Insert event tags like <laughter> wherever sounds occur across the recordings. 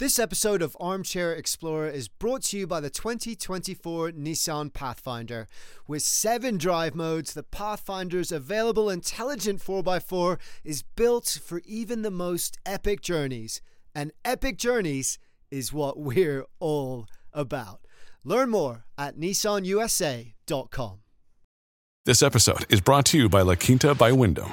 This episode of Armchair Explorer is brought to you by the 2024 Nissan Pathfinder. With seven drive modes, the Pathfinder's available intelligent 4x4 is built for even the most epic journeys. And epic journeys is what we're all about. Learn more at nissanusa.com. This episode is brought to you by La Quinta by Wyndham.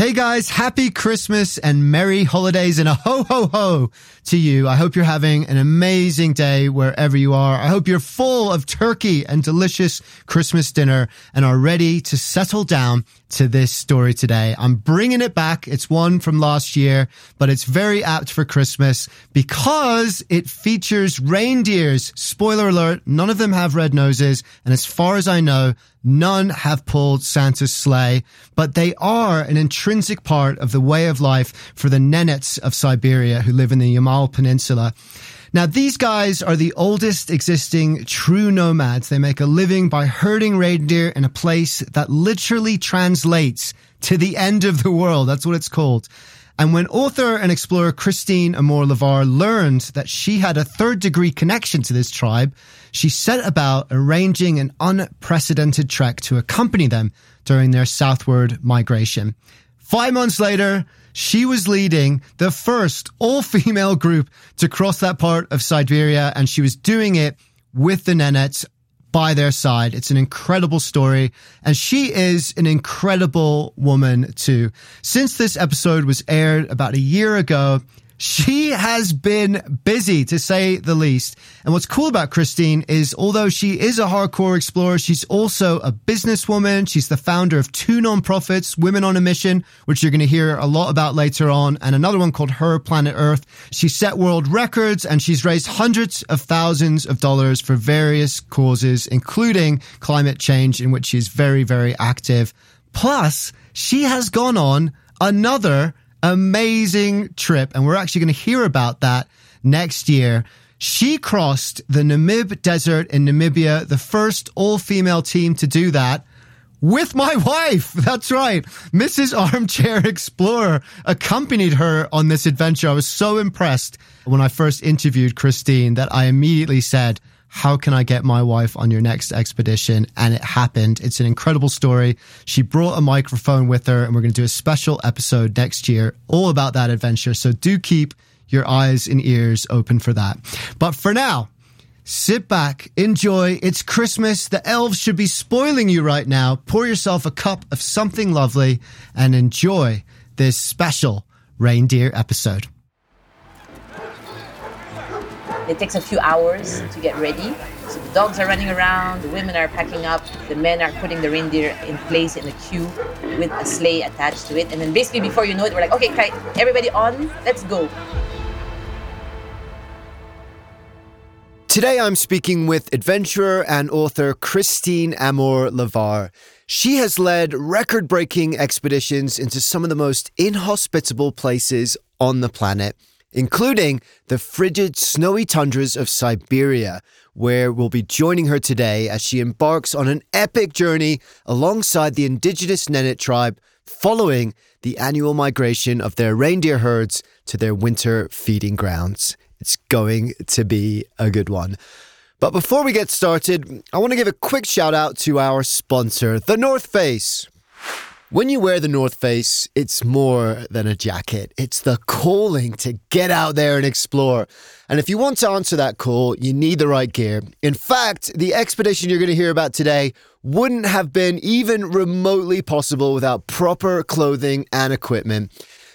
Hey guys, happy Christmas and merry holidays and a ho ho ho to you. I hope you're having an amazing day wherever you are. I hope you're full of turkey and delicious Christmas dinner and are ready to settle down to this story today. I'm bringing it back. It's one from last year, but it's very apt for Christmas because it features reindeers. Spoiler alert, none of them have red noses. And as far as I know, None have pulled Santa's sleigh, but they are an intrinsic part of the way of life for the Nenets of Siberia who live in the Yamal Peninsula. Now, these guys are the oldest existing true nomads. They make a living by herding reindeer in a place that literally translates to the end of the world. That's what it's called. And when author and explorer Christine Amour Levar learned that she had a third degree connection to this tribe, she set about arranging an unprecedented trek to accompany them during their southward migration. Five months later, she was leading the first all female group to cross that part of Siberia, and she was doing it with the Nenets by their side. It's an incredible story. And she is an incredible woman too. Since this episode was aired about a year ago, she has been busy to say the least. And what's cool about Christine is although she is a hardcore explorer, she's also a businesswoman. She's the founder of two nonprofits, Women on a Mission, which you're going to hear a lot about later on, and another one called Her Planet Earth. She set world records and she's raised hundreds of thousands of dollars for various causes, including climate change, in which she's very, very active. Plus, she has gone on another amazing trip. And we're actually going to hear about that next year. She crossed the Namib Desert in Namibia, the first all female team to do that with my <laughs> wife. That's right. Mrs. Armchair Explorer accompanied her on this adventure. I was so impressed when I first interviewed Christine that I immediately said, how can I get my wife on your next expedition? And it happened. It's an incredible story. She brought a microphone with her and we're going to do a special episode next year all about that adventure. So do keep your eyes and ears open for that. But for now, sit back, enjoy. It's Christmas. The elves should be spoiling you right now. Pour yourself a cup of something lovely and enjoy this special reindeer episode. It takes a few hours to get ready. So the dogs are running around, the women are packing up, the men are putting the reindeer in place in a queue with a sleigh attached to it. And then basically before you know it, we're like, okay, everybody on, let's go. Today I'm speaking with adventurer and author Christine Amour Levar. She has led record breaking expeditions into some of the most inhospitable places on the planet including the frigid, snowy tundras of Siberia, where we'll be joining her today as she embarks on an epic journey alongside the indigenous Nenets tribe following the annual migration of their reindeer herds to their winter feeding grounds. It's going to be a good one. But before we get started, I want to give a quick shout out to our sponsor, The North Face. When you wear the North Face, it's more than a jacket. It's the calling to get out there and explore. And if you want to answer that call, you need the right gear. In fact, the expedition you're going to hear about today wouldn't have been even remotely possible without proper clothing and equipment.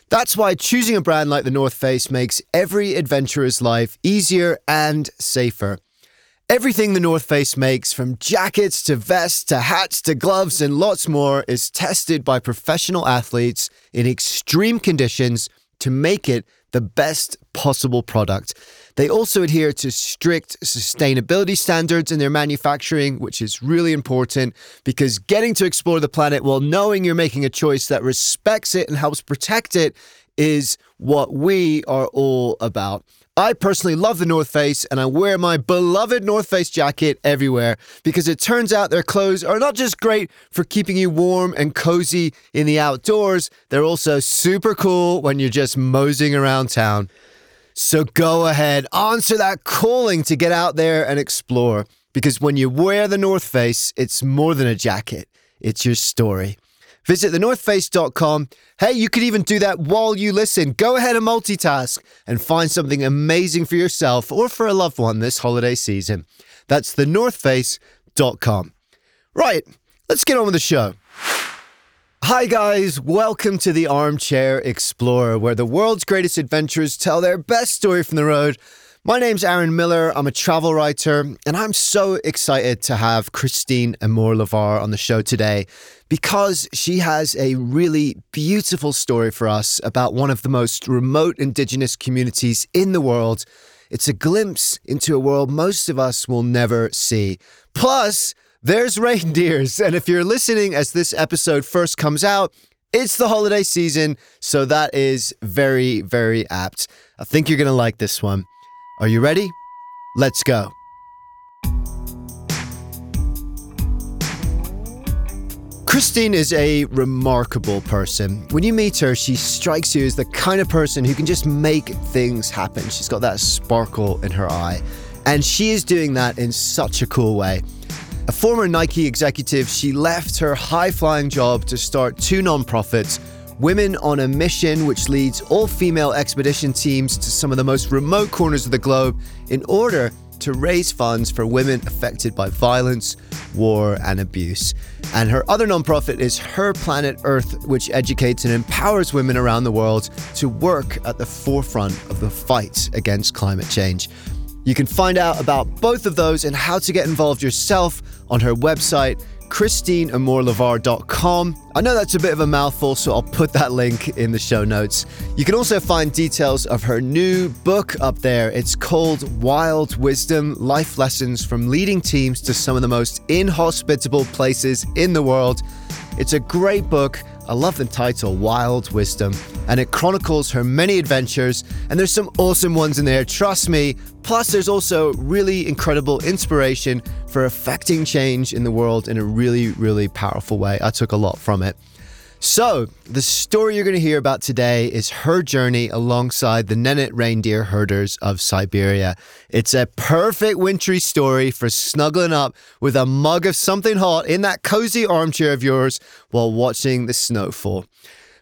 That's why choosing a brand like the North Face makes every adventurer's life easier and safer. Everything the North Face makes, from jackets to vests to hats to gloves and lots more, is tested by professional athletes in extreme conditions to make it the best possible product. They also adhere to strict sustainability standards in their manufacturing, which is really important because getting to explore the planet while knowing you're making a choice that respects it and helps protect it is what we are all about. I personally love the North Face and I wear my beloved North Face jacket everywhere because it turns out their clothes are not just great for keeping you warm and cozy in the outdoors, they're also super cool when you're just moseying around town. So go ahead, answer that calling to get out there and explore because when you wear the North Face, it's more than a jacket, it's your story. Visit thenorthface.com. Hey, you could even do that while you listen. Go ahead and multitask and find something amazing for yourself or for a loved one this holiday season. That's thenorthface.com. Right, let's get on with the show. Hi, guys. Welcome to the Armchair Explorer, where the world's greatest adventurers tell their best story from the road. My name's Aaron Miller. I'm a travel writer, and I'm so excited to have Christine Amour Levar on the show today because she has a really beautiful story for us about one of the most remote indigenous communities in the world. It's a glimpse into a world most of us will never see. Plus, there's reindeers. And if you're listening as this episode first comes out, it's the holiday season. So that is very, very apt. I think you're going to like this one. Are you ready? Let's go. Christine is a remarkable person. When you meet her, she strikes you as the kind of person who can just make things happen. She's got that sparkle in her eye. And she is doing that in such a cool way. A former Nike executive, she left her high flying job to start two nonprofits Women on a Mission, which leads all female expedition teams to some of the most remote corners of the globe in order to raise funds for women affected by violence, war, and abuse. And her other nonprofit is Her Planet Earth, which educates and empowers women around the world to work at the forefront of the fight against climate change. You can find out about both of those and how to get involved yourself on her website, christineamourlevar.com. I know that's a bit of a mouthful, so I'll put that link in the show notes. You can also find details of her new book up there. It's called Wild Wisdom Life Lessons from Leading Teams to Some of the Most Inhospitable Places in the World. It's a great book. I love the title, Wild Wisdom, and it chronicles her many adventures, and there's some awesome ones in there, trust me. Plus, there's also really incredible inspiration for affecting change in the world in a really, really powerful way. I took a lot from it. So, the story you're going to hear about today is her journey alongside the Nenets reindeer herders of Siberia. It's a perfect wintry story for snuggling up with a mug of something hot in that cozy armchair of yours while watching the snowfall.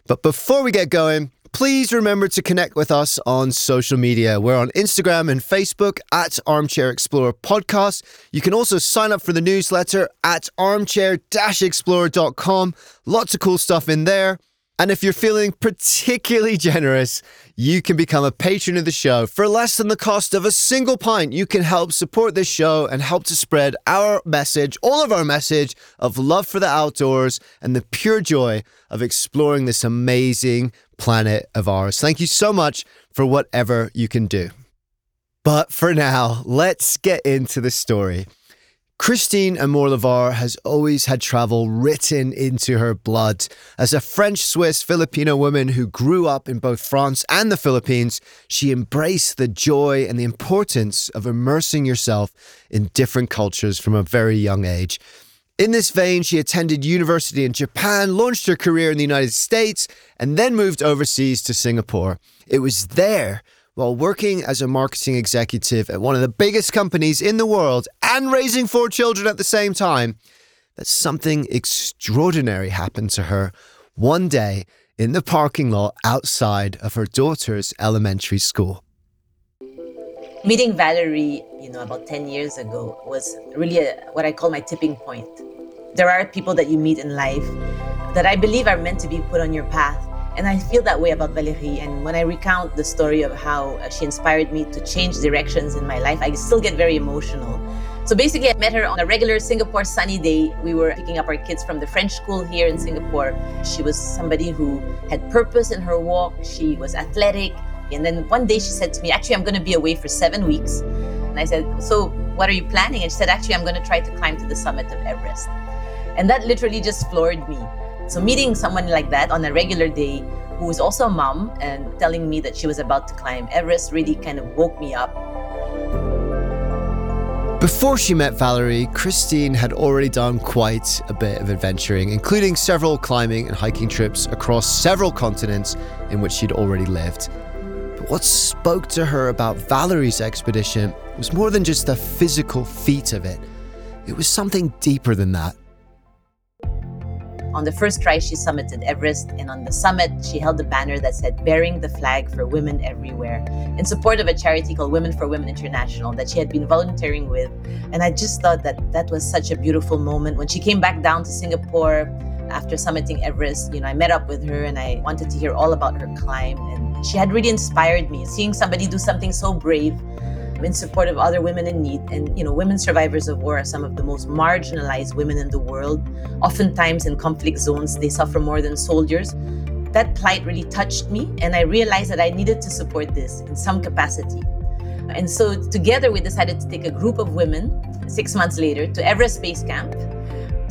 But before we get going, please remember to connect with us on social media. We're on Instagram and Facebook at Armchair Explorer Podcast. You can also sign up for the newsletter at armchair explorer.com. Lots of cool stuff in there. And if you're feeling particularly <laughs> generous, you can become a patron of the show. For less than the cost of a single pint, you can help support this show and help to spread our message, all of our message of love for the outdoors and the pure joy of exploring this amazing planet of ours. Thank you so much for whatever you can do. But for now, let's get into the story. Christine Amour Levar has always had travel written into her blood. As a French Swiss Filipino woman who grew up in both France and the Philippines, she embraced the joy and the importance of immersing yourself in different cultures from a very young age. In this vein, she attended university in Japan, launched her career in the United States, and then moved overseas to Singapore. It was there, while working as a marketing executive at one of the biggest companies in the world and raising four children at the same time, that something extraordinary happened to her one day in the parking lot outside of her daughter's elementary school. Meeting Valerie, you know, about 10 years ago was really a, what I call my tipping point. There are people that you meet in life that I believe are meant to be put on your path. And I feel that way about Valerie. And when I recount the story of how uh, she inspired me to change directions in my life, I still get very emotional So basically, I met her on a regular Singapore sunny day. We were picking up our kids from the French school here in Singapore. She was somebody who had purpose in her walk, she was athletic. And then one day she said to me, Actually, I'm going to be away for seven weeks. And I said, So what are you planning? And she said, Actually, I'm going to try to climb to the summit of Everest. And that literally just floored me. So meeting someone like that on a regular day who was also a mom and telling me that she was about to climb Everest really kind of woke me up. Before she met Valerie, Christine had already done quite a bit of adventuring, including several climbing and hiking trips across several continents in which she'd already lived. What spoke to her about Valerie's expedition was more than just the physical feat of it, it was something deeper than that. On the first try, she summited Everest, and on the summit, she held a banner that said, Bearing the flag for women everywhere, in support of a charity called Women for Women International that she had been volunteering with. And I just thought that that was such a beautiful moment. When she came back down to Singapore after summiting Everest, you know, I met up with her and I wanted to hear all about her climb. And she had really inspired me, seeing somebody do something so brave in support of other women in need. And, you know, women survivors of war are some of the most marginalized women in the world. Oftentimes in conflict zones, they suffer more than soldiers. That plight really touched me, and I realized that I needed to support this in some capacity. And so, together, we decided to take a group of women six months later to Everest Base Camp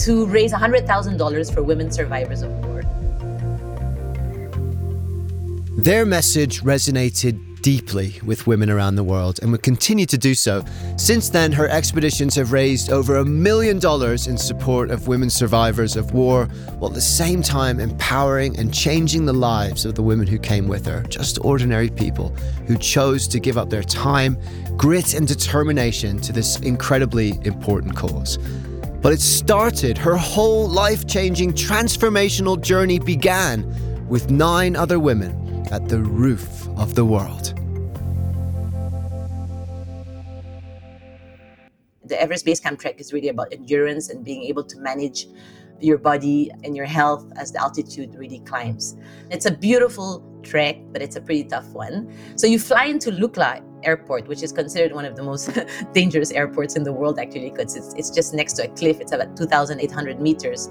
to raise $100,000 for women survivors of war. Their message resonated deeply with women around the world and would continue to do so. Since then, her expeditions have raised over a million dollars in support of women survivors of war, while at the same time empowering and changing the lives of the women who came with her, just ordinary people who chose to give up their time, grit, and determination to this incredibly important cause. But it started, her whole life changing, transformational journey began with nine other women at the roof of the world. The Everest Base Camp trek is really about endurance and being able to manage your body and your health as the altitude really climbs. It's a beautiful trek, but it's a pretty tough one. So you fly into Lukla Airport, which is considered one of the most <laughs> dangerous airports in the world, actually, because it's, it's just next to a cliff. It's about 2,800 meters.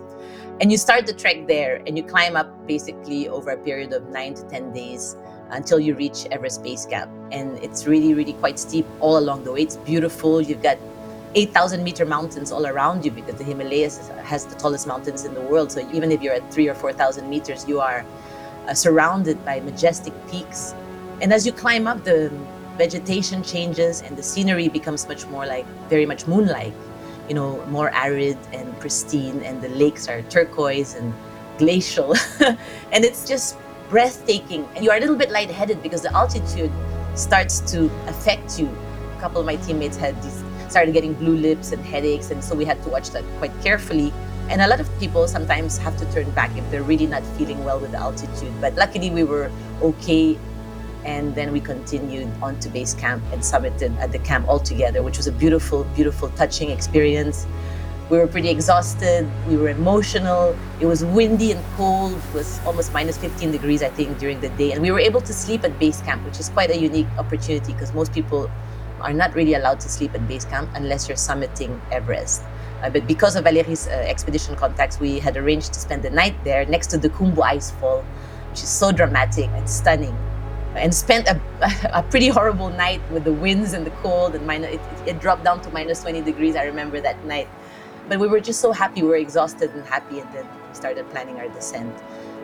And you start the trek there and you climb up basically over a period of nine to 10 days until you reach Everest Base Camp. And it's really, really quite steep all along the way. It's beautiful. You've got 8,000 meter mountains all around you because the Himalayas has the tallest mountains in the world. So even if you're at three or 4,000 meters, you are uh, surrounded by majestic peaks. And as you climb up, the vegetation changes and the scenery becomes much more like very much moonlight, you know, more arid and pristine, and the lakes are turquoise and glacial. <laughs> and it's just breathtaking. And you are a little bit lightheaded because the altitude starts to affect you. A couple of my teammates had these started getting blue lips and headaches, and so we had to watch that quite carefully. And a lot of people sometimes have to turn back if they're really not feeling well with the altitude. But luckily, we were okay. And then we continued on to base camp and summited at the camp all together, which was a beautiful, beautiful, touching experience. We were pretty exhausted. We were emotional. It was windy and cold. It was almost minus 15 degrees, I think, during the day. And we were able to sleep at base camp, which is quite a unique opportunity because most people are not really allowed to sleep at base camp unless you're summiting Everest. Uh, but because of Valerie's uh, expedition contacts, we had arranged to spend the night there next to the Khumbu Icefall, which is so dramatic and stunning. And spent a, <laughs> a pretty horrible night with the winds and the cold, and minus, it, it, dropped down to minus 20 degrees. I remember that night. But we were just so happy. We were exhausted and happy, and then we started planning our descent.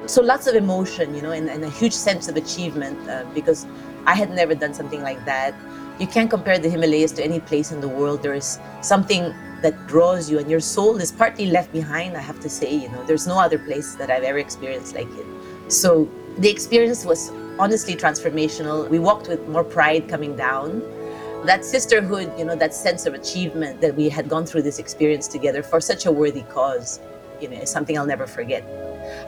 So lots of emotion, you know, and, and a huge sense of achievement uh, because I had never done something like that you can't compare the Himalayas to any place in the world. There is something that draws you, and your soul is partly left behind. I have to say, you know, there's no other place that I've ever experienced like it. So the experience was honestly transformational. We walked with more pride coming down. That sisterhood, you know, that sense of achievement that we had gone through this experience together for such a worthy cause, you know, is something I'll never forget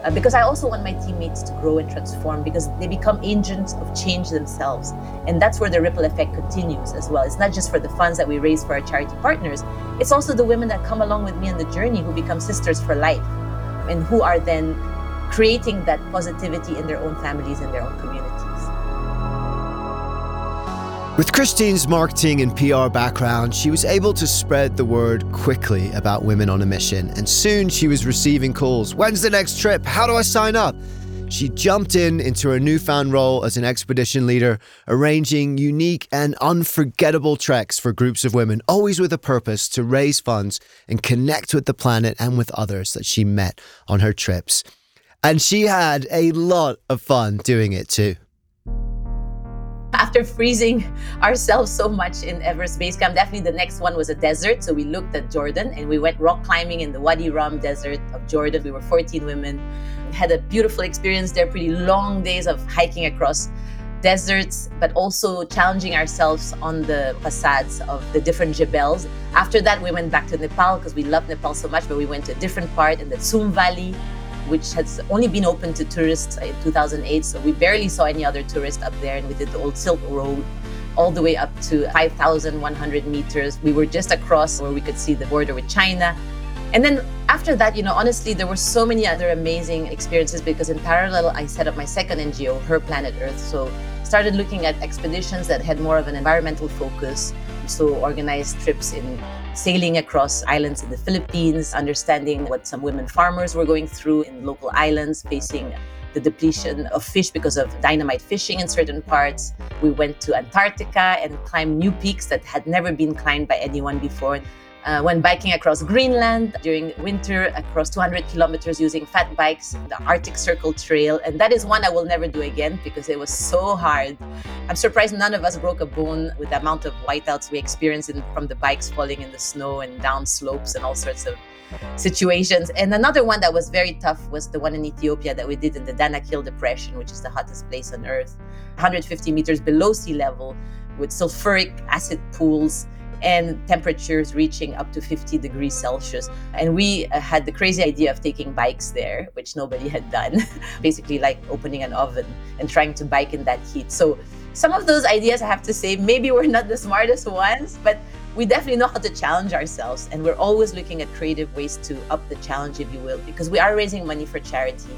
uh, because I also want my teammates to grow and transform because they become agents of change themselves. And that's where the ripple effect continues as well. It's not just for the funds that we raise for our charity partners, it's also the women that come along with me on the journey who become sisters for life and who are then creating that positivity in their own families and their own communities. With Christine's marketing and PR background, she was able to spread the word quickly about women on a mission, and soon she was receiving calls. When's the next trip? How do I sign up? She jumped in into her newfound role as an expedition leader, arranging unique and unforgettable treks for groups of women, always with a purpose to raise funds and connect with the planet and with others that she met on her trips. And she had a lot of fun doing it too after freezing <laughs> ourselves so much in Everest Base Camp, definitely the next one was a desert. So we looked at Jordan and we went rock climbing in the Wadi Rum desert of Jordan. We were 14 women. Had a beautiful experience there, pretty long days of hiking across deserts, but also challenging ourselves on the facades of the different jebels. After that, we went back to Nepal because we love Nepal so much, but we went to a different part in the Tsum Valley which has only been open to tourists in 2008. So we barely saw any other tourists up there. And we did the old Silk Road all the way up to 5,100 meters. We were just across where we could see the border with China. And then after that, you know, honestly, there were so many other amazing experiences because in parallel, I set up my second NGO, Her Planet Earth. So started looking at expeditions that had more of an environmental focus. So organized trips in sailing across islands in the Philippines, understanding what some women farmers were going through in local islands, facing the depletion of fish because of dynamite fishing in certain parts. We went to Antarctica and climbed new peaks that had never been climbed by anyone before uh, went biking across Greenland during winter, across 200 kilometers using fat bikes, the Arctic Circle Trail. And that is one I will never do again because it was so hard. I'm surprised none of us broke a bone with the amount of whiteouts we experienced in, from the bikes falling in the snow and down slopes and all sorts of situations. And another one that was very tough was the one in Ethiopia that we did in the Danakil Depression, which is the hottest place on earth, 150 meters below sea level with sulfuric acid pools and temperatures reaching up to 50 degrees Celsius. And we uh, had the crazy idea of taking bikes there, which nobody had done. <laughs> Basically, like opening an oven and trying to bike in that heat. So, some of those ideas, I have to say, maybe we're not the smartest ones, but we definitely know how to challenge ourselves. And we're always looking at creative ways to up the challenge, if you will, because we are raising money for charity.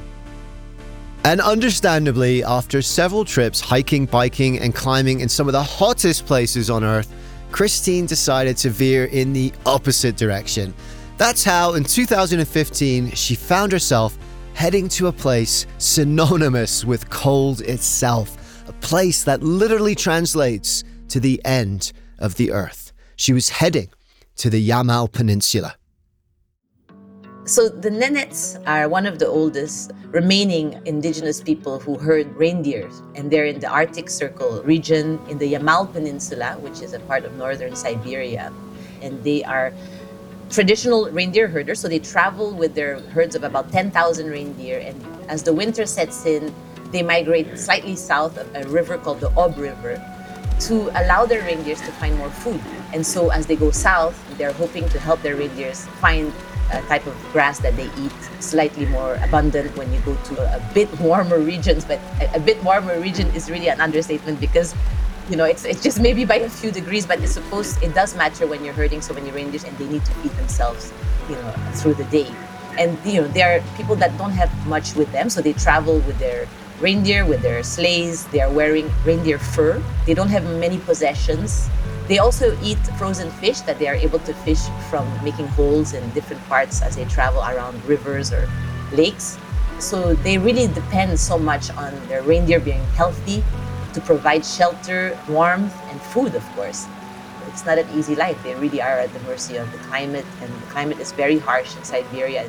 And understandably, after several trips hiking, biking, and climbing in some of the hottest places on Earth, Christine decided to veer in the opposite direction. That's how, in 2015, she found herself heading to a place synonymous with cold itself, a place that literally translates to the end of the earth. She was heading to the Yamal Peninsula. So the Nenets are one of the oldest remaining indigenous people who herd reindeer, and they're in the Arctic Circle region in the Yamal Peninsula, which is a part of northern Siberia. And they are traditional reindeer herders, so they travel with their herds of about 10,000 reindeer. And as the winter sets in, they migrate slightly south of a river called the Ob River to allow their reindeers to find more food. And so as they go south, they're hoping to help their reindeers find type of grass that they eat slightly more abundant when you go to a bit warmer regions. But a, a bit warmer region is really an understatement because you know, it's, it's just maybe by a few degrees, but it's supposed it does matter when you're herding so many reindeers and they need to feed themselves, you know, through the day. And you know, there are people that don't have much with them, so they travel with their reindeer, with their sleighs. They are wearing reindeer fur. They don't have many possessions. They also eat frozen fish that they are able to fish from making holes in different parts as they travel around rivers or lakes. So they really depend so much on their reindeer being healthy to provide shelter, warmth, and food, of course. It's not an easy life. They really are at the mercy of the climate, and the climate is very harsh in Siberia.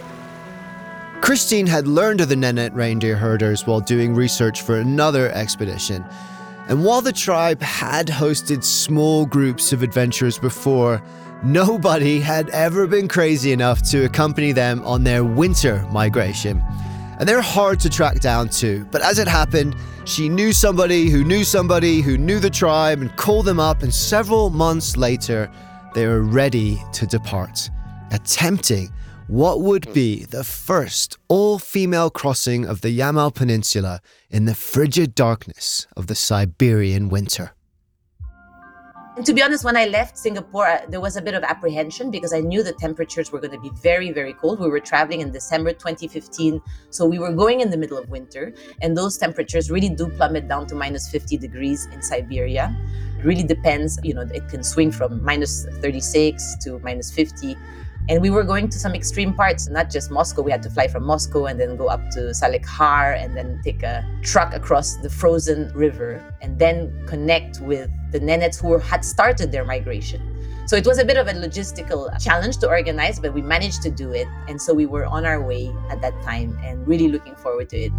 Christine had learned of the Nenet reindeer herders while doing research for another expedition. And while the tribe had hosted small groups of adventurers before, nobody had ever been crazy enough to accompany them on their winter migration. And they're hard to track down too, but as it happened, she knew somebody who knew somebody who knew the tribe and called them up, and several months later, they were ready to depart, attempting what would be the first all female crossing of the Yamal Peninsula in the frigid darkness of the Siberian winter. And to be honest, when I left Singapore, uh, there was a bit of apprehension because I knew the temperatures were going to be very, very cold. We were traveling in December 2015. So we were going in the middle of winter, and those temperatures really do plummet down to minus 50 degrees in Siberia. It really depends, you know, it can swing from minus 36 to minus 50 and we were going to some extreme parts, not just Moscow. We had to fly from Moscow and then go up to Salekhard and then take a truck across the frozen river and then connect with the Nenets who had started their migration. So it was a bit of a logistical challenge to organize, but we managed to do it. And so we were on our way at that time and really looking forward to it.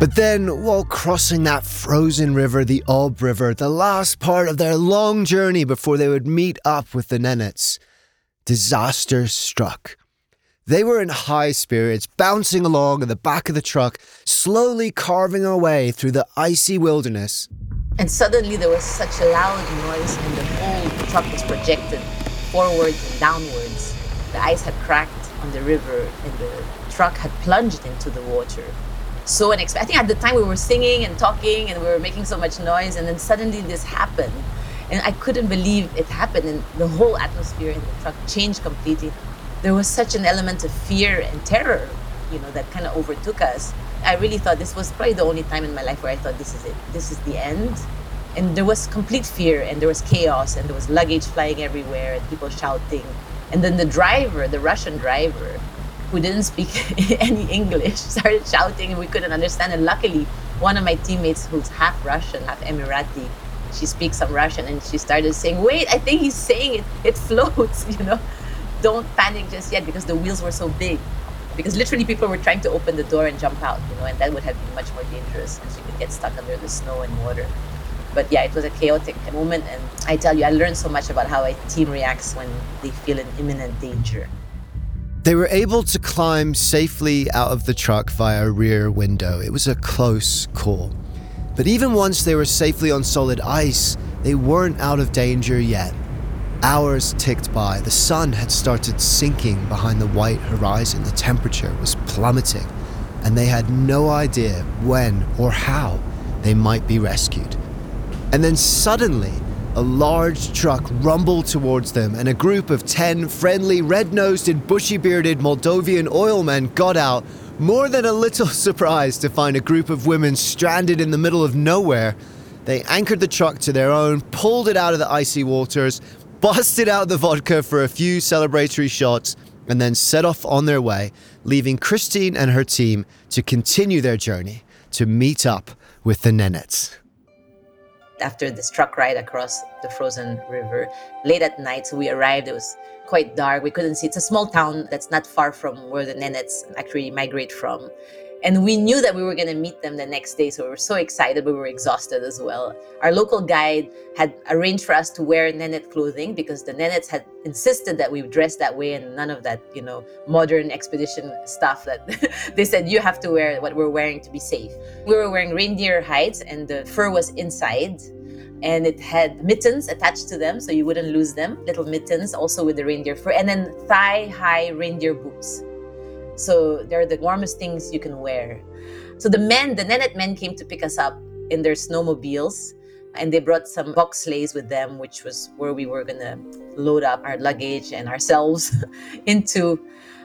But then, while crossing that frozen river, the Ob River, the last part of their long journey before they would meet up with the Nenets, disaster struck. They were in high spirits, bouncing along in the back of the truck, slowly carving our way through the icy wilderness. And suddenly there was such a loud noise, and the whole truck was projected forwards and downwards. The ice had cracked on the river, and the truck had plunged into the water. So unexpected. I think at the time we were singing and talking, and we were making so much noise, and then suddenly this happened and I couldn't believe it happened. And the whole atmosphere in the truck changed completely. There was such an element of fear and terror, you know, that kind of overtook us. I really thought this was probably the only time in my life where I thought this is it. This is the end. And there was complete fear and there was chaos and there was luggage flying everywhere and people shouting. And then the driver, the Russian driver, who didn't speak <laughs> any English, <laughs> started shouting and we couldn't understand. And luckily, one of my teammates who's half Russian, half Emirati, she speaks some Russian and she started saying, Wait, I think he's saying it, it floats, <laughs> you know. Don't panic just yet because the wheels were so big. Because literally people were trying to open the door and jump out, you know, and that would have been much more dangerous because you could get stuck under the snow and water. But yeah, it was a chaotic moment and I tell you, I learned so much about how a team reacts when they feel an imminent danger. They were able to climb safely out of the truck via a rear window. It was a close call. But even once they were safely on solid ice, they weren't out of danger yet. Hours ticked by, the sun had started sinking behind the white horizon, the temperature was plummeting, and they had no idea when or how they might be rescued. And then suddenly, a large truck rumbled towards them, and a group of 10 friendly, red nosed, and bushy bearded Moldovan oilmen got out, more than a little <laughs> surprised to find a group of women stranded in the middle of nowhere, they anchored the truck to their own, pulled it out of the icy waters, <laughs> busted out the vodka for a few celebratory shots, and then set off on their way, leaving Christine and her team to continue their journey to meet up with the Nenets. After this truck ride across the frozen river, late at night, so we arrived, it was quite dark. We couldn't see. It's a small town that's not far from where the Nenets actually migrate from. And we knew that we were going to meet them the next day. So we were so excited, but we were exhausted as well. Our local guide had arranged for us to wear Nenet clothing because the Nenets had insisted that we dress that way and none of that, you know, modern expedition stuff that <laughs> they said you have to wear what we're wearing to be safe. We were wearing reindeer hides and the fur was inside and it had mittens attached to them so you wouldn't lose them little mittens also with the reindeer fur and then thigh high reindeer boots so they're the warmest things you can wear. So the men the nenet men came to pick us up in their snowmobiles and they brought some box sleighs with them which was where we were to load up our luggage and ourselves <laughs> into.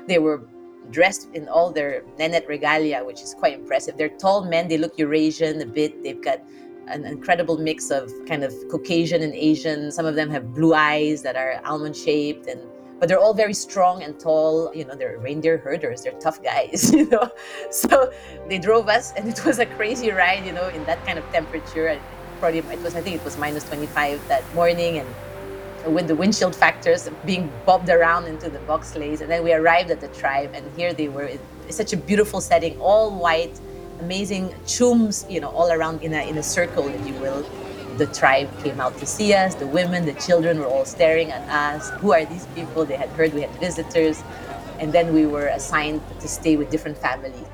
They were dressed in all their nenet regalia which is quite impressive. They're tall men they look eurasian a bit. They've got an incredible mix of kind of Caucasian and Asian. Some of them have blue eyes that are almond shaped and but they're all very strong and tall. You know, they're reindeer herders. They're tough guys, <laughs> you know. So they drove us and it was a crazy ride, you know, in that kind of temperature. Probably it was I think it was minus 25 that morning and with the windchill factors being bobbed around into the box sleighs. And then we arrived at the tribe and here they were. It's such a beautiful setting, all white amazing chums, you know, all around in a, in a circle, if you will. The tribe came out to see us. The women, the children were all staring at us. Who are these people? They had heard we had visitors. And then we were assigned to stay with different families.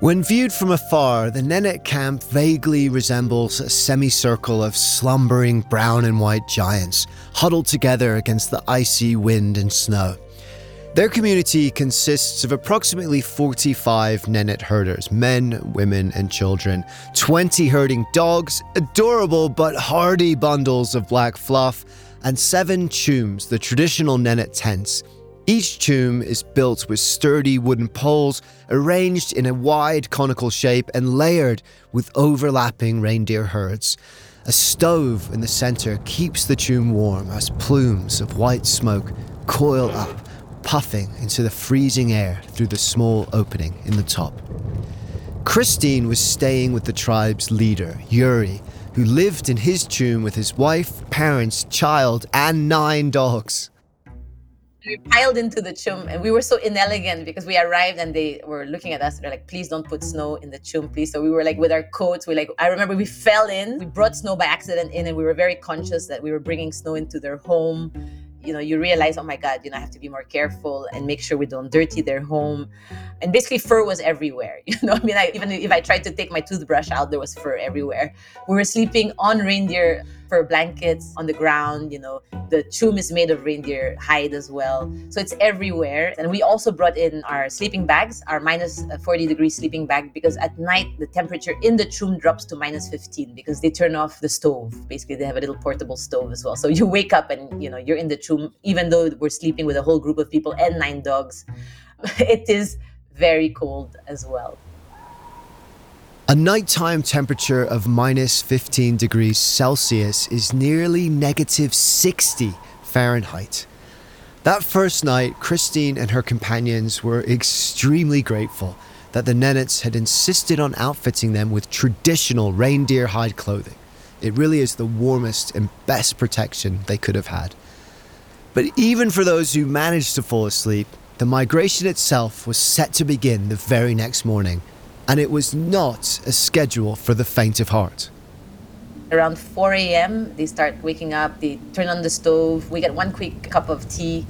When viewed from afar, the Nenet camp vaguely resembles a semicircle of slumbering brown and white giants huddled together against the icy wind and snow. Their community consists of approximately 45 Nenets herders, men, women, and children, 20 herding dogs, adorable but hardy bundles of black fluff, and seven chooms, the traditional Nenet tents. Each choom is built with sturdy wooden poles arranged in a wide conical shape and layered with overlapping reindeer herds. A stove in the center keeps the choom warm as plumes of white smoke coil up puffing into the freezing air through the small opening in the top. Christine was staying with the tribe's leader, Yuri, who lived in his choom with his wife, parents, child, and nine dogs. We piled into the choom and we were so inelegant because we arrived and they were looking at us. They're like, please don't put snow in the choom, please. So we were like with our coats. We like, I remember we fell in. We brought snow by accident in and we were very conscious that we were bringing snow into their home you know you realize oh my god you know i have to be more careful and make sure we don't dirty their home. And basically fur was everywhere <laughs> you know? I mean I, even if i tried to take my toothbrush out there was fur everywhere. We were sleeping on reindeer fur blankets on the ground. You know, the choom is made of reindeer hide as well. So it's everywhere. And we also brought in our sleeping bags, our minus uh, 40 degree sleeping bag, because at night the temperature in the choom drops to minus 15 because they turn off the stove. Basically, they have a little portable stove as well. So you <laughs> wake up and, you know, you're in the choom, even though we're sleeping with a whole group of people and nine dogs. <laughs> It is very cold as well. A nighttime temperature of minus 15 degrees Celsius is nearly negative 60 Fahrenheit. That first night, Christine and her companions were extremely grateful that the Nenets had insisted on outfitting them with traditional reindeer hide clothing. It really is the warmest and best protection they could have had. But even for those who managed to fall asleep, the migration itself was set to begin the very next morning and it was not a schedule for the faint of heart. Around 4 a.m., they start waking up, they turn on the stove, we get one quick cup of tea,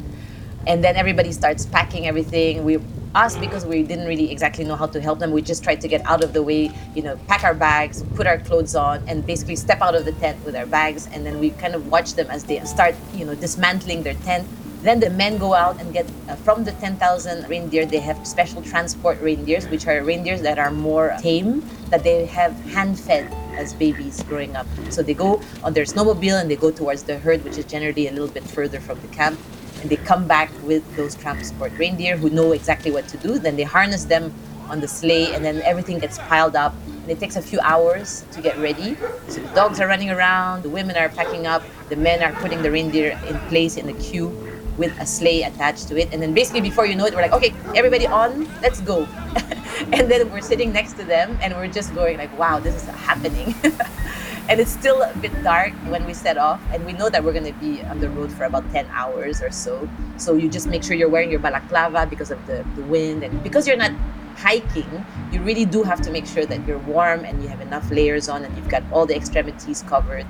and then everybody starts packing everything. We us because we didn't really exactly know how to help them. We just tried to get out of the way, you know, pack our bags, put our clothes on, and basically step out of the tent with our bags. And then we kind of watch them as they start, you know, dismantling their tent then the men go out and get uh, from the 10,000 reindeer, they have special transport reindeers, which are reindeers that are more tame, that they have hand fed as babies growing up. So they go on their snowmobile and they go towards the herd, which is generally a little bit further from the camp. And they come back with those transport reindeer who know exactly what to do. Then they harness them on the sleigh and then everything gets piled up. And it takes a few hours to get ready. So the dogs are running around, the women are packing up, the men are putting the reindeer in place in the queue with a sleigh attached to it. And then basically before you know it, we're like, okay, everybody on, let's go. <laughs> and then we're sitting next to them and we're just going like, wow, this is happening. <laughs> and it's still a bit dark when we set off and we know that we're going to be on the road for about 10 hours or so. So you just make sure you're wearing your balaclava because of the, the wind and because you're not hiking, you really do have to make sure that you're warm and you have enough layers on and you've got all the extremities covered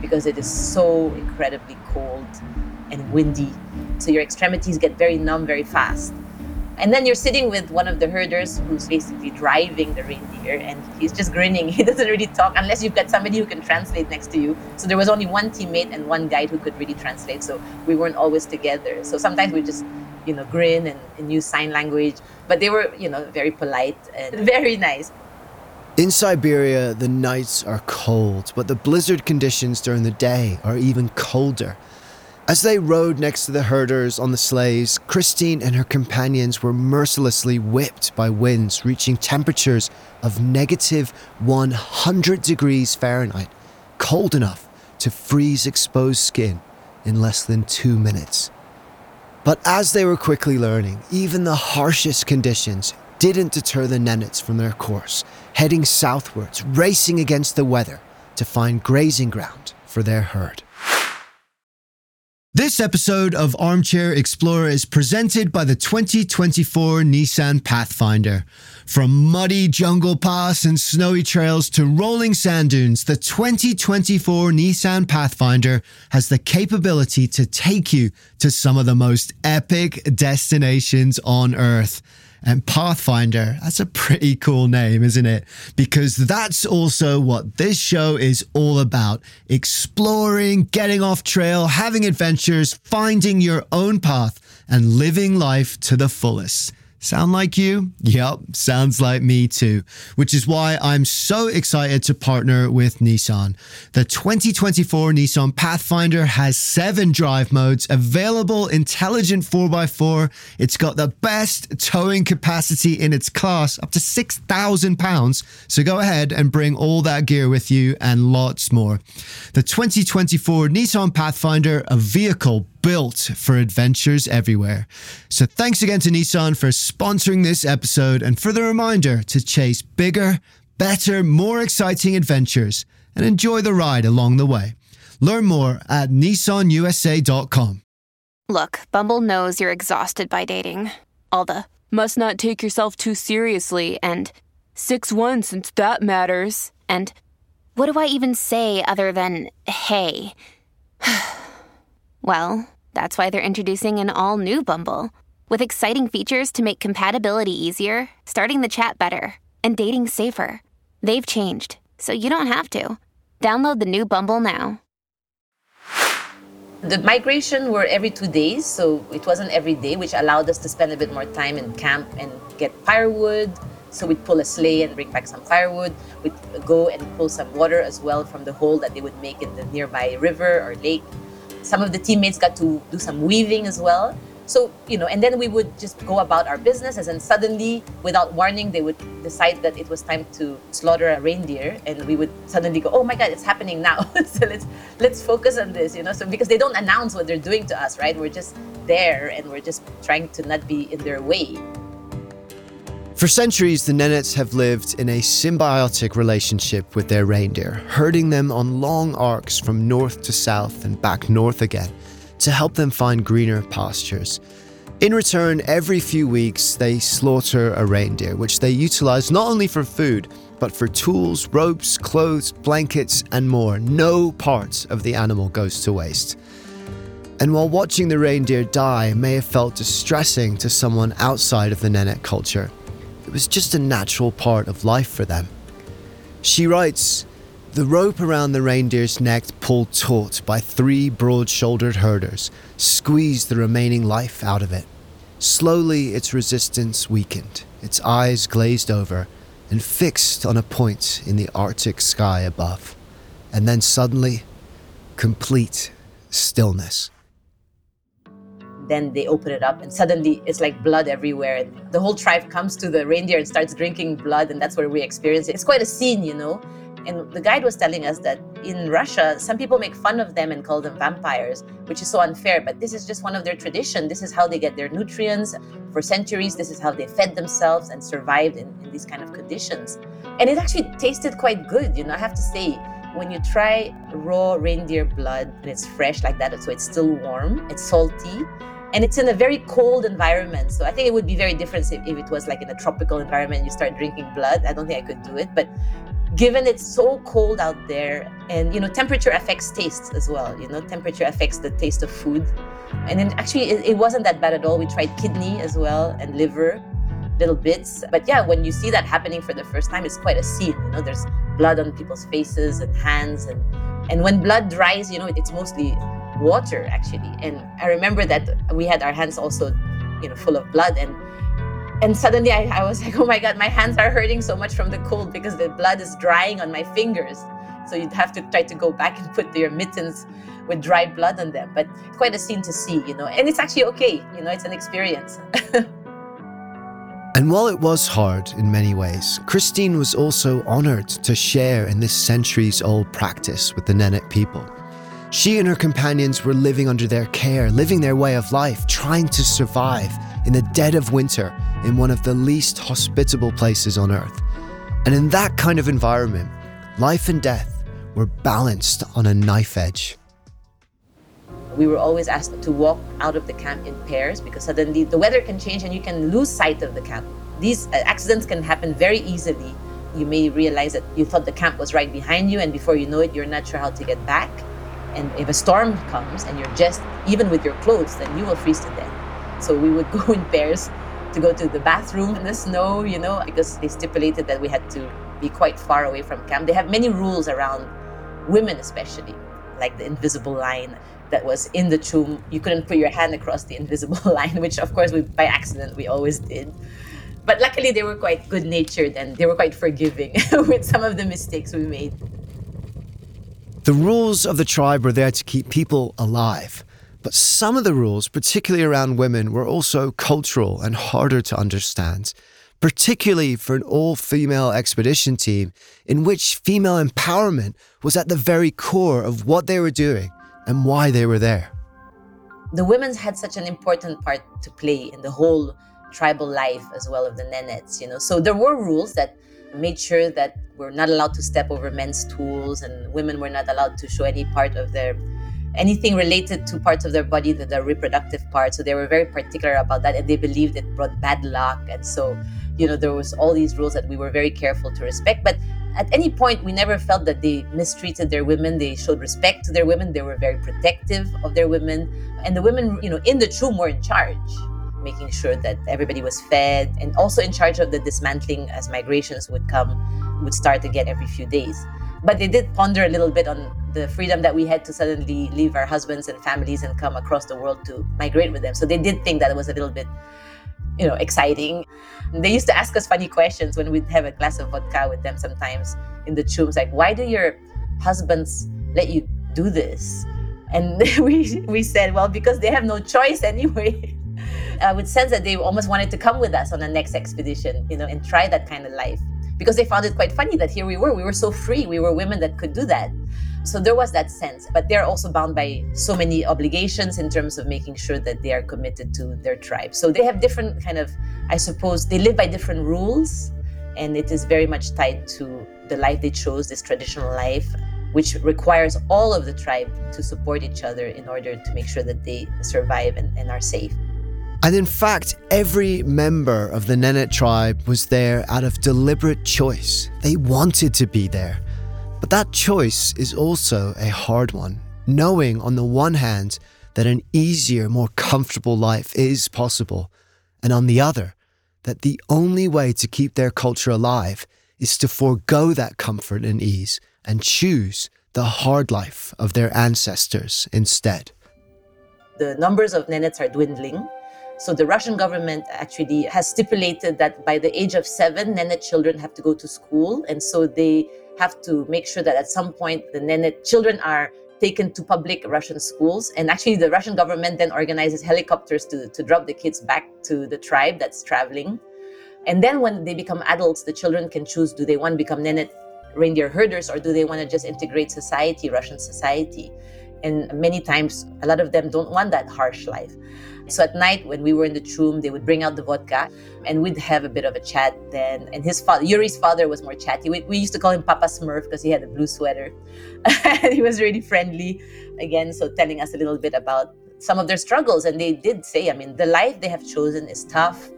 because it is so incredibly cold and windy. So your extremities get very numb very fast. And then you're sitting with one of the herders who's basically driving the reindeer and he's just grinning. <laughs> He doesn't really talk unless you've got somebody who can translate next to you. So there was only one teammate and one guide who could really translate. So we weren't always together. So sometimes we just, you know, grin and, and use sign language. But they were, you know, very polite and <laughs> very nice. In Siberia, the nights are cold, but the blizzard conditions during the day are even colder. As they rode next to the herders on the sleighs, Christine and her companions were mercilessly whipped by winds reaching temperatures of negative 100 degrees Fahrenheit, cold enough to freeze exposed skin in less than two minutes. But as they were quickly learning, even the harshest conditions didn't deter the Nenets from their course, heading southwards, racing against the weather to find grazing ground for their herd. This episode of Armchair Explorer is presented by the 2024 Nissan Pathfinder. From muddy jungle paths and snowy trails to rolling sand dunes, the 2024 Nissan Pathfinder has the capability to take you to some of the most epic destinations on Earth. And Pathfinder, that's a pretty cool name, isn't it? Because that's also what this show is all about exploring, getting off trail, having adventures, finding your own path, and living life to the fullest. Sound like you? Yep, sounds like me too. Which is why I'm so excited to partner with Nissan. The 2024 Nissan Pathfinder has seven drive modes, available intelligent 4x4. It's got the best towing capacity in its class, up to 6,000 pounds. So go ahead and bring all that gear with you and lots more. The 2024 Nissan Pathfinder, a vehicle built for adventures everywhere. So thanks again to Nissan for sponsoring this episode and for the reminder to chase bigger, better, more exciting adventures and enjoy the ride along the way. Learn more at nissanusa.com. Look, Bumble knows you're exhausted by dating. All the must not take yourself too seriously and 6 1 since that matters. And what do I even say other than hey? <sighs> well, that's why they're introducing an all new Bumble with exciting features to make compatibility easier, starting the chat better, and dating safer. They've changed, so you don't have to. Download the new Bumble now. The migration were every two days, so it wasn't every day, which allowed us to spend a bit more time in camp and get firewood. So we'd pull a sleigh and bring back some firewood. We'd go and pull some water as well from the hole that they would make in the nearby river or lake. Some of the teammates got to do some weaving as well. So, you know, and then we would just go about our business, and suddenly, without warning, they would decide that it was time to slaughter a reindeer, and we would suddenly go, "Oh my God, it's happening now!" <laughs> so let's let's focus on this, you know. So because they don't announce what they're doing to us, right? We're just there, and we're just trying to not be in their way. For centuries, the Nenets have lived in a symbiotic relationship with their reindeer, herding them on long arcs from north to south and back north again to help them find greener pastures. In return, every few weeks, they slaughter a reindeer, which they utilize not only for food, but for tools, ropes, clothes, blankets, and more. No part of the animal goes to waste. And while watching the reindeer die may have felt distressing to someone outside of the Nenet culture, it was just a natural part of life for them. She writes, the rope around the reindeer's neck pulled taut by three broad shouldered herders squeezed the remaining life out of it. Slowly, its resistance weakened, its eyes glazed over and fixed on a point in the Arctic sky above. And then suddenly, complete stillness then they open it up and suddenly it's like blood everywhere and the whole tribe comes to the reindeer and starts drinking blood and that's where we experience it it's quite a scene you know and the guide was telling us that in Russia, some people make fun of them and call them vampires, which is so unfair. But this is just one of their tradition. This is how they get their nutrients. For centuries, this is how they fed themselves and survived in, in these kind of conditions. And it actually tasted quite good, you know, I have to say. When you try raw reindeer blood and it's fresh like that, so it's still warm, it's salty, and it's in a very cold environment. So I think it would be very different if, if, it was like in a tropical environment, you start drinking blood. I don't think I could do it, but given it's so cold out there and you know temperature affects taste as well you know temperature affects the taste of food and then actually it, it wasn't that bad at all we tried kidney as well and liver little bits but yeah when you see that happening for the first time it's quite a scene you know there's blood on people's faces and hands and and when blood dries you know it's mostly water actually and i remember that we had our hands also you know full of blood and and suddenly I, I was <laughs> like, oh my God, my hands are hurting so much from the cold because the blood is drying on my fingers. So you'd have to try to go back and put your mittens with dry blood on them. But quite a scene to see, you know. And it's actually okay, you know, it's an experience. <laughs> and while it was hard in many ways, Christine was also honored to share in this centuries old practice with the Nenet people. She and her companions were living under their care, living their way of life, trying to survive in the dead of winter in one of the least hospitable places on earth. And in that kind of environment, life and death were balanced on a knife edge. We were always asked to walk out of the camp in pairs because suddenly the weather can change and you can lose sight of the camp. These uh, accidents can happen very easily. You may realize that you thought the camp was right behind you, and before you know it, you're not sure how to get back. And if a storm comes and you're just, even with your clothes, then you will freeze to death. So we would <laughs> go in pairs to go to the bathroom in the snow, you know, because they stipulated that we had to be quite far away from camp. They have many rules around women, especially, like the invisible line that was in the choom. You couldn't put your hand across the invisible <laughs> line, which, of course, we, by accident, we always did. But luckily, they were quite good natured and they were quite forgiving <laughs> with some of the mistakes we made. The rules of the tribe were there to keep people alive. But some of the rules, particularly around women, were also cultural and harder to understand, particularly for an all female expedition team in which female empowerment was at the very core of what they were doing and why they were there. The women had such an important part to play in the whole tribal life as well of the Nenets, you know. So there were rules that made sure that we're not allowed to step over men's tools and women were not allowed to show any part of their anything related to parts of their body that are reproductive parts. So they were very particular about that and they believed it brought bad luck. And so, you know, there was all these rules that we were very careful to respect. But at any point we never felt that they mistreated their women. They showed respect to their women. They were very protective of their women. And the women, you know, in the choom were in charge making sure that everybody was fed and also in charge of the dismantling as migrations would come would start again every few days. But they did ponder a little bit on the freedom that we had to suddenly leave our husbands and families and come across the world to migrate with them. So they did think that it was a little bit you know exciting. They used to ask us funny questions when we'd have a glass of vodka with them sometimes in the chooms like why do your husbands let you do this? And <laughs> we we said well because they have no choice anyway I would sense that they almost wanted to come with us on the next expedition, you know, and try that kind of life because they found it quite funny that here we were, we were so free, we were women that could do that. So there was that sense, but they're also bound by so many obligations in terms of making sure that they are committed to their tribe. So they have different kind of, I suppose, they live by different rules, and it is very much tied to the life they chose, this traditional life, which requires all of the tribe to support each other in order to make sure that they survive and, and are safe. And in fact, every member of the Nenet tribe was there out of deliberate choice. They wanted to be there. But that choice is also a hard one, knowing on the one hand that an easier, more comfortable life is possible, and on the other, that the only way to keep their culture alive is to forego that comfort and ease and choose the hard life of their ancestors instead. The numbers of Nenets are dwindling so the Russian government actually has stipulated that by the age of seven, Nenet children have to go to school. And so they have to make sure that at some point the Nenet children are taken to public Russian schools. And actually, the Russian government then organizes helicopters to, to drop the kids back to the tribe that's traveling. And then when they become adults, the children can choose do they want to become Nenet reindeer herders or do they want to just integrate society, Russian society? And many times, a lot of them don't want that harsh life. So at night, when we were in the choom, they would bring out the vodka and we'd have a bit of a chat then. And his father, Yuri's father, was more chatty. We, we used to call him Papa Smurf because he had a blue sweater. <laughs> he was really friendly. Again, so telling us a little bit about some of their struggles. And they did say, I mean, the life they have chosen is tough.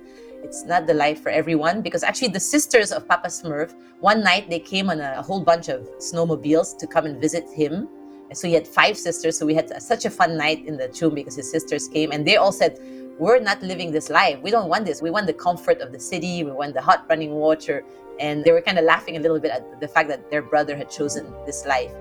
It's not the life for everyone because actually the sisters of Papa Smurf, one night they came on a, a whole bunch of snowmobiles to come and visit him so he had five sisters. So we had such a fun night in the choom because his sisters came and they all said, We're not living this life. We don't want this. We want the comfort of the city. We want the hot running water. And they were kind of laughing a little bit at the fact that their brother had chosen this life.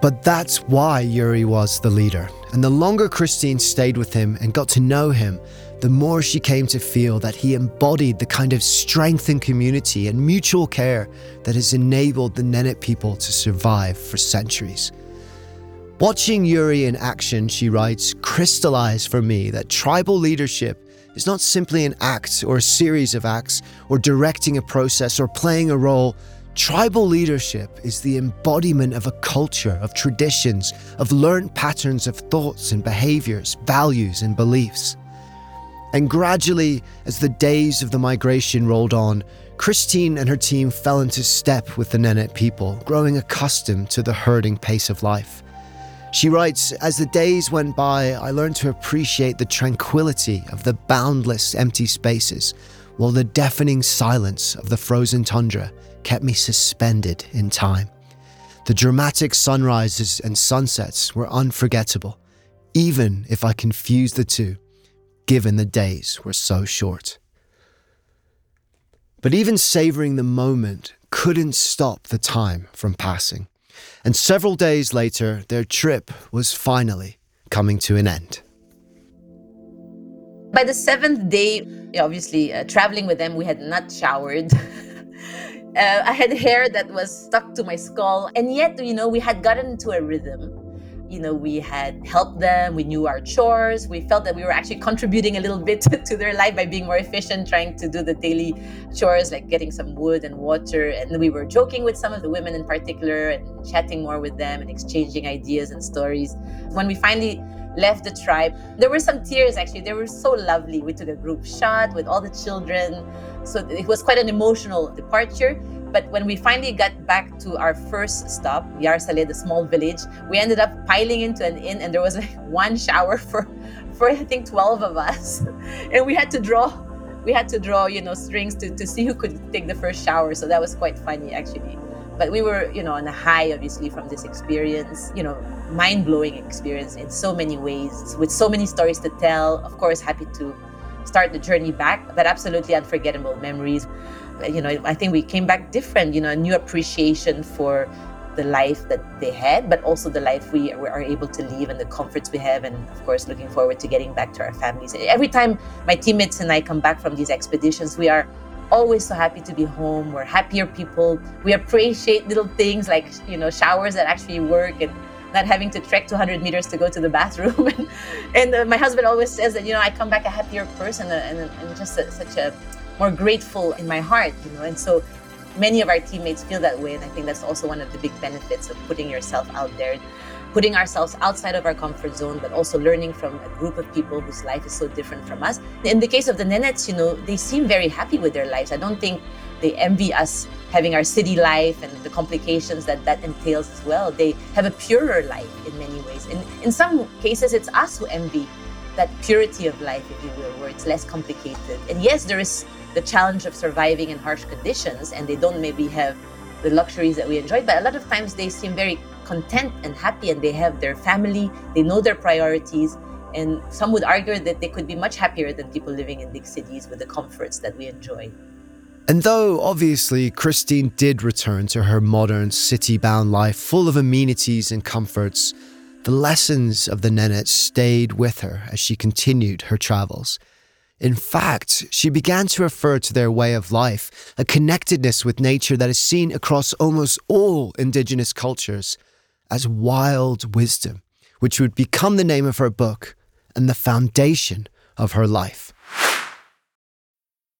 But that's why Yuri was the leader. And the longer Christine stayed with him and got to know him, the more she came to feel that he embodied the kind of strength and community and mutual care that has enabled the Nenet people to survive for centuries. Watching Yuri in action, she writes, crystallized for me that tribal leadership is not simply an act or a series of acts or directing a process or playing a role. Tribal leadership is the embodiment of a culture, of traditions, of learned patterns of thoughts and behaviors, values and beliefs. And gradually, as the days of the migration rolled on, Christine and her team fell into step with the Nenet people, growing accustomed to the herding pace of life. She writes As the days went by, I learned to appreciate the tranquility of the boundless empty spaces, while the deafening silence of the frozen tundra kept me suspended in time. The dramatic sunrises and sunsets were unforgettable, even if I confused the two, given the days were so short. But even savoring the moment couldn't stop the time from passing. And several days later, their trip was finally coming to an end. By the seventh day, obviously, uh, traveling with them, we had not showered. <laughs> Uh, I had hair that was stuck to my skull. And yet, you know, we had gotten into a rhythm. You know, we had helped them, we knew our chores, we felt that we were actually contributing a little bit <laughs> to their life by being more efficient, trying to do the daily chores like getting some wood and water. And we were joking with some of the women in particular and chatting more with them and exchanging ideas and stories. When we finally left the tribe. There were some tears actually. They were so lovely. We took a group shot with all the children. So it was quite an emotional departure. But when we finally got back to our first stop, Yarsale, the small village, we ended up piling into an inn and there was like <laughs> one shower for for I think 12 of us. <laughs> and we had to draw we had to draw, you know, strings to, to see who could take the first shower. So that was quite funny actually. But we were, you know, on a high obviously from this experience, you know, mind-blowing experience in so many ways with so many stories to tell. Of course, happy to start the journey back, but absolutely unforgettable memories. You know, I think we came back different, you know, a new appreciation for the life that they had, but also the life we are able to live and the comforts we have. And of course, looking forward to getting back to our families. Every time my teammates and I come back from these expeditions, we are always so happy to be home. We're happier people. We appreciate little things like, you know, showers that actually work and not having to trek 200 meters to go to the bathroom. <laughs> and, and uh, my husband always says that, you know, I come back a happier person and, and, just a, such a more grateful in my heart, you know. And so many of our teammates feel that way. And I think that's also one of the big benefits of putting yourself out there, putting ourselves outside of our comfort zone, but also learning from a group of people whose life is so different from us. In the case of the Nenets, you know, they seem very happy with their lives. I don't think they envy us having our city life and the complications that that entails as well. They have a purer life in many ways. And in some cases, it's us who envy that purity of life, if you will, where it's less complicated. And yes, there is the challenge of surviving in harsh conditions, and they don't maybe have the luxuries that we enjoy, but a lot of times they seem very content and happy, and they have their family, they know their priorities. And some would argue that they could be much happier than people living in big cities with the comforts that we enjoy. And though obviously Christine did return to her modern city bound life full of amenities and comforts, the lessons of the Nenets stayed with her as she continued her travels. In fact, she began to refer to their way of life, a connectedness with nature that is seen across almost all indigenous cultures, as wild wisdom, which would become the name of her book and the foundation of her life.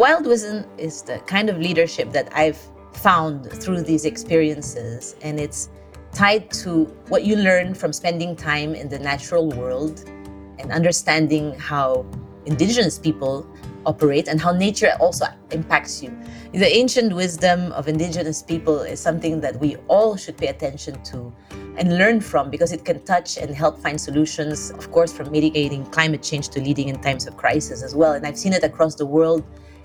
Wild wisdom is the kind of leadership that I've found through these experiences, and it's tied to what you learn from spending time in the natural world and understanding how indigenous people operate and how nature also impacts you. The ancient wisdom of indigenous people is something that we all should pay attention to and learn from because it can touch and help find solutions, of course, from mitigating climate change to leading in times of crisis as well. And I've seen it across the world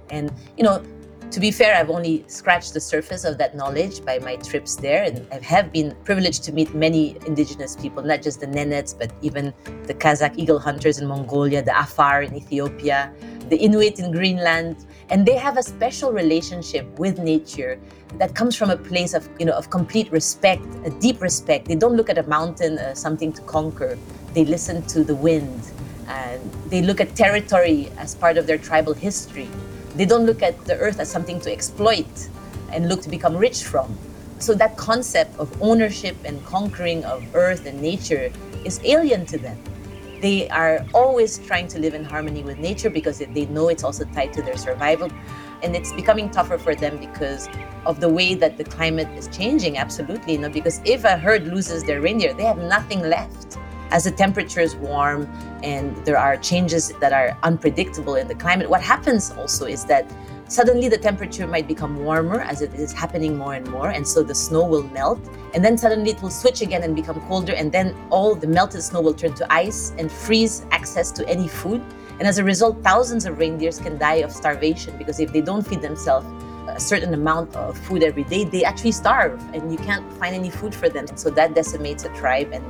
and, you know, to be fair, I've only scratched the surface of that knowledge by my trips there. And I have been privileged to meet many indigenous people, not just the Nenets, but even the Kazakh eagle hunters in Mongolia, the Afar in Ethiopia, the Inuit in Greenland. And they have a special relationship with nature that comes from a place of, you know, of complete respect, a deep respect. They don't look at a mountain as something to conquer. They listen to the wind and they look at territory as part of their tribal history They don't look at the earth as something to exploit and look to become rich from. So that concept of ownership and conquering of earth and nature is alien to them. They are always trying to live in harmony with nature because they know it's also tied to their survival. And it's becoming tougher for them because of the way that the climate is changing, absolutely. You know, because if a herd loses their reindeer, they have nothing left. As the temperature is warm and there are changes that are unpredictable in the climate, what happens also is that suddenly the temperature might become warmer as it is happening more and more and so the snow will melt and then suddenly it will switch again and become colder and then all the melted snow will turn to ice and freeze access to any food. And as a result thousands of reindeers can die of starvation because if they don't feed themselves a certain amount of food every day they actually starve and you can't find any food for them. So that decimates a tribe and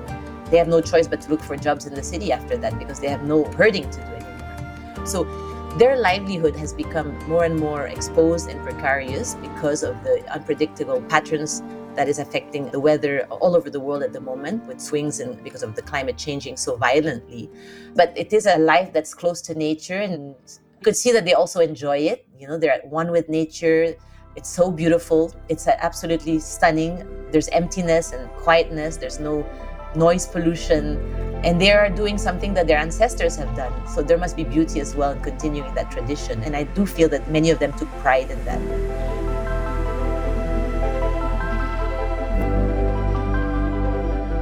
they have no choice but to look for jobs in the city after that because they have no herding to do anymore. So their livelihood has become more and more exposed and precarious because of the unpredictable patterns that is affecting the weather all over the world at the moment with swings and because of the climate changing so violently. But it is a life that's close to nature and you could see that they also enjoy it. You know they're at one with nature. It's so beautiful. It's absolutely stunning. There's emptiness and quietness. There's no noise pollution and they are doing something that their ancestors have done. So there must be beauty as well in continuing that tradition. And I do feel that many of them took pride in that.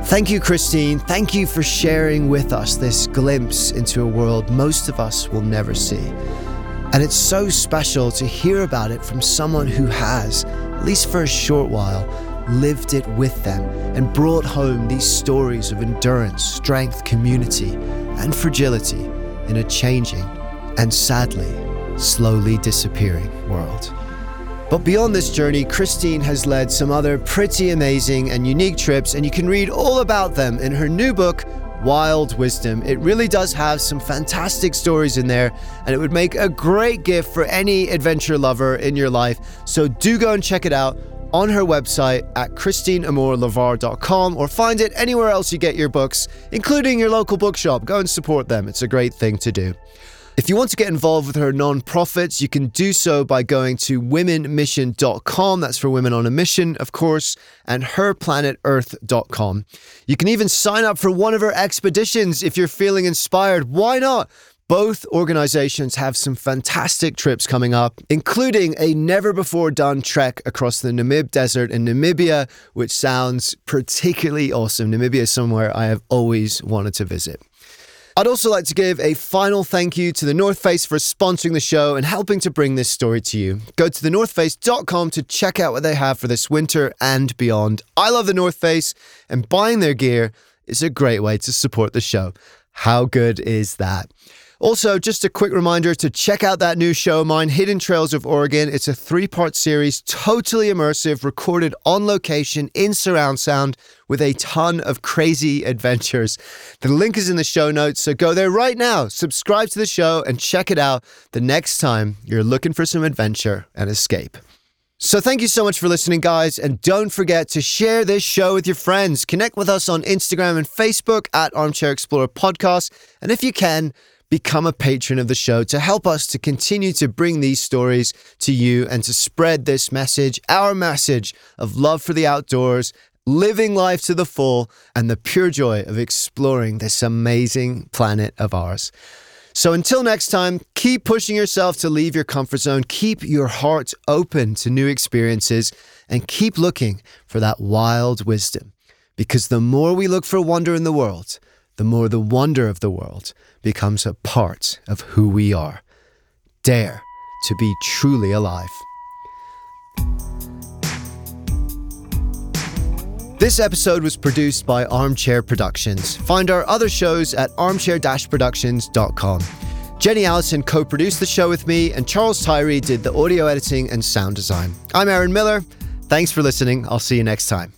Thank you, Christine. Thank you for sharing with us this glimpse into a world most of us will never see. And it's so special to hear about it from someone who has, at least for a short while, lived it with them and brought home these stories of endurance, strength, community, and fragility in a changing and sadly, slowly disappearing world. But beyond this journey, Christine has led some other pretty amazing and unique trips, and you can read all about them in her new book, Wild Wisdom. It really does have some fantastic stories in there, and it would make a great gift for any adventure lover in your life. So do go and check it out on her website at christineamourlevar.com or find it anywhere else you get your books, including your local bookshop. Go and support them. It's a great thing to do. If you want to get involved with her nonprofits, you can do so by going to womenmission.com. That's for women on a mission, of course, and herplanetearth.com. You can even sign up for one of her expeditions if you're feeling inspired. Why not? Both organizations have some fantastic trips coming up, including a never before done trek across the Namib Desert in Namibia, which sounds particularly awesome. Namibia is somewhere I have always wanted to visit. I'd also like to give a final thank you to The North Face for sponsoring the show and helping to bring this story to you. Go to thenorthface.com to check out what they have for this winter and beyond. I love The North Face, and buying their gear is a great way to support the show. How good is that? Also, just a quick reminder to check out that new show of mine, Hidden Trails of Oregon. It's a three part series, totally immersive, recorded on location in surround sound with a ton of crazy adventures. The link is in the show notes, so go there right now, subscribe to the show, and check it out the next time you're looking for some adventure and escape. So, thank you so much for listening, guys. And don't forget to share this show with your friends. Connect with us on Instagram and Facebook at Armchair Explorer Podcast. And if you can, become a patron of the show to help us to continue to bring these stories to you and to spread this message, our message of love for the outdoors, living life to the full, and the pure joy of exploring this amazing planet of ours. So until next time, keep pushing yourself to leave your comfort zone, keep your heart open to new experiences, and keep looking for that wild wisdom. Because the more we look for wonder in the world, the more the wonder of the world becomes a part of who we are. Dare to be truly alive. This episode was produced by Armchair Productions. Find our other shows at armchair-productions.com. Jenny Allison co produced the show with me, and Charles Tyree did the audio editing and sound design. I'm Aaron Miller. Thanks for listening. I'll see you next time.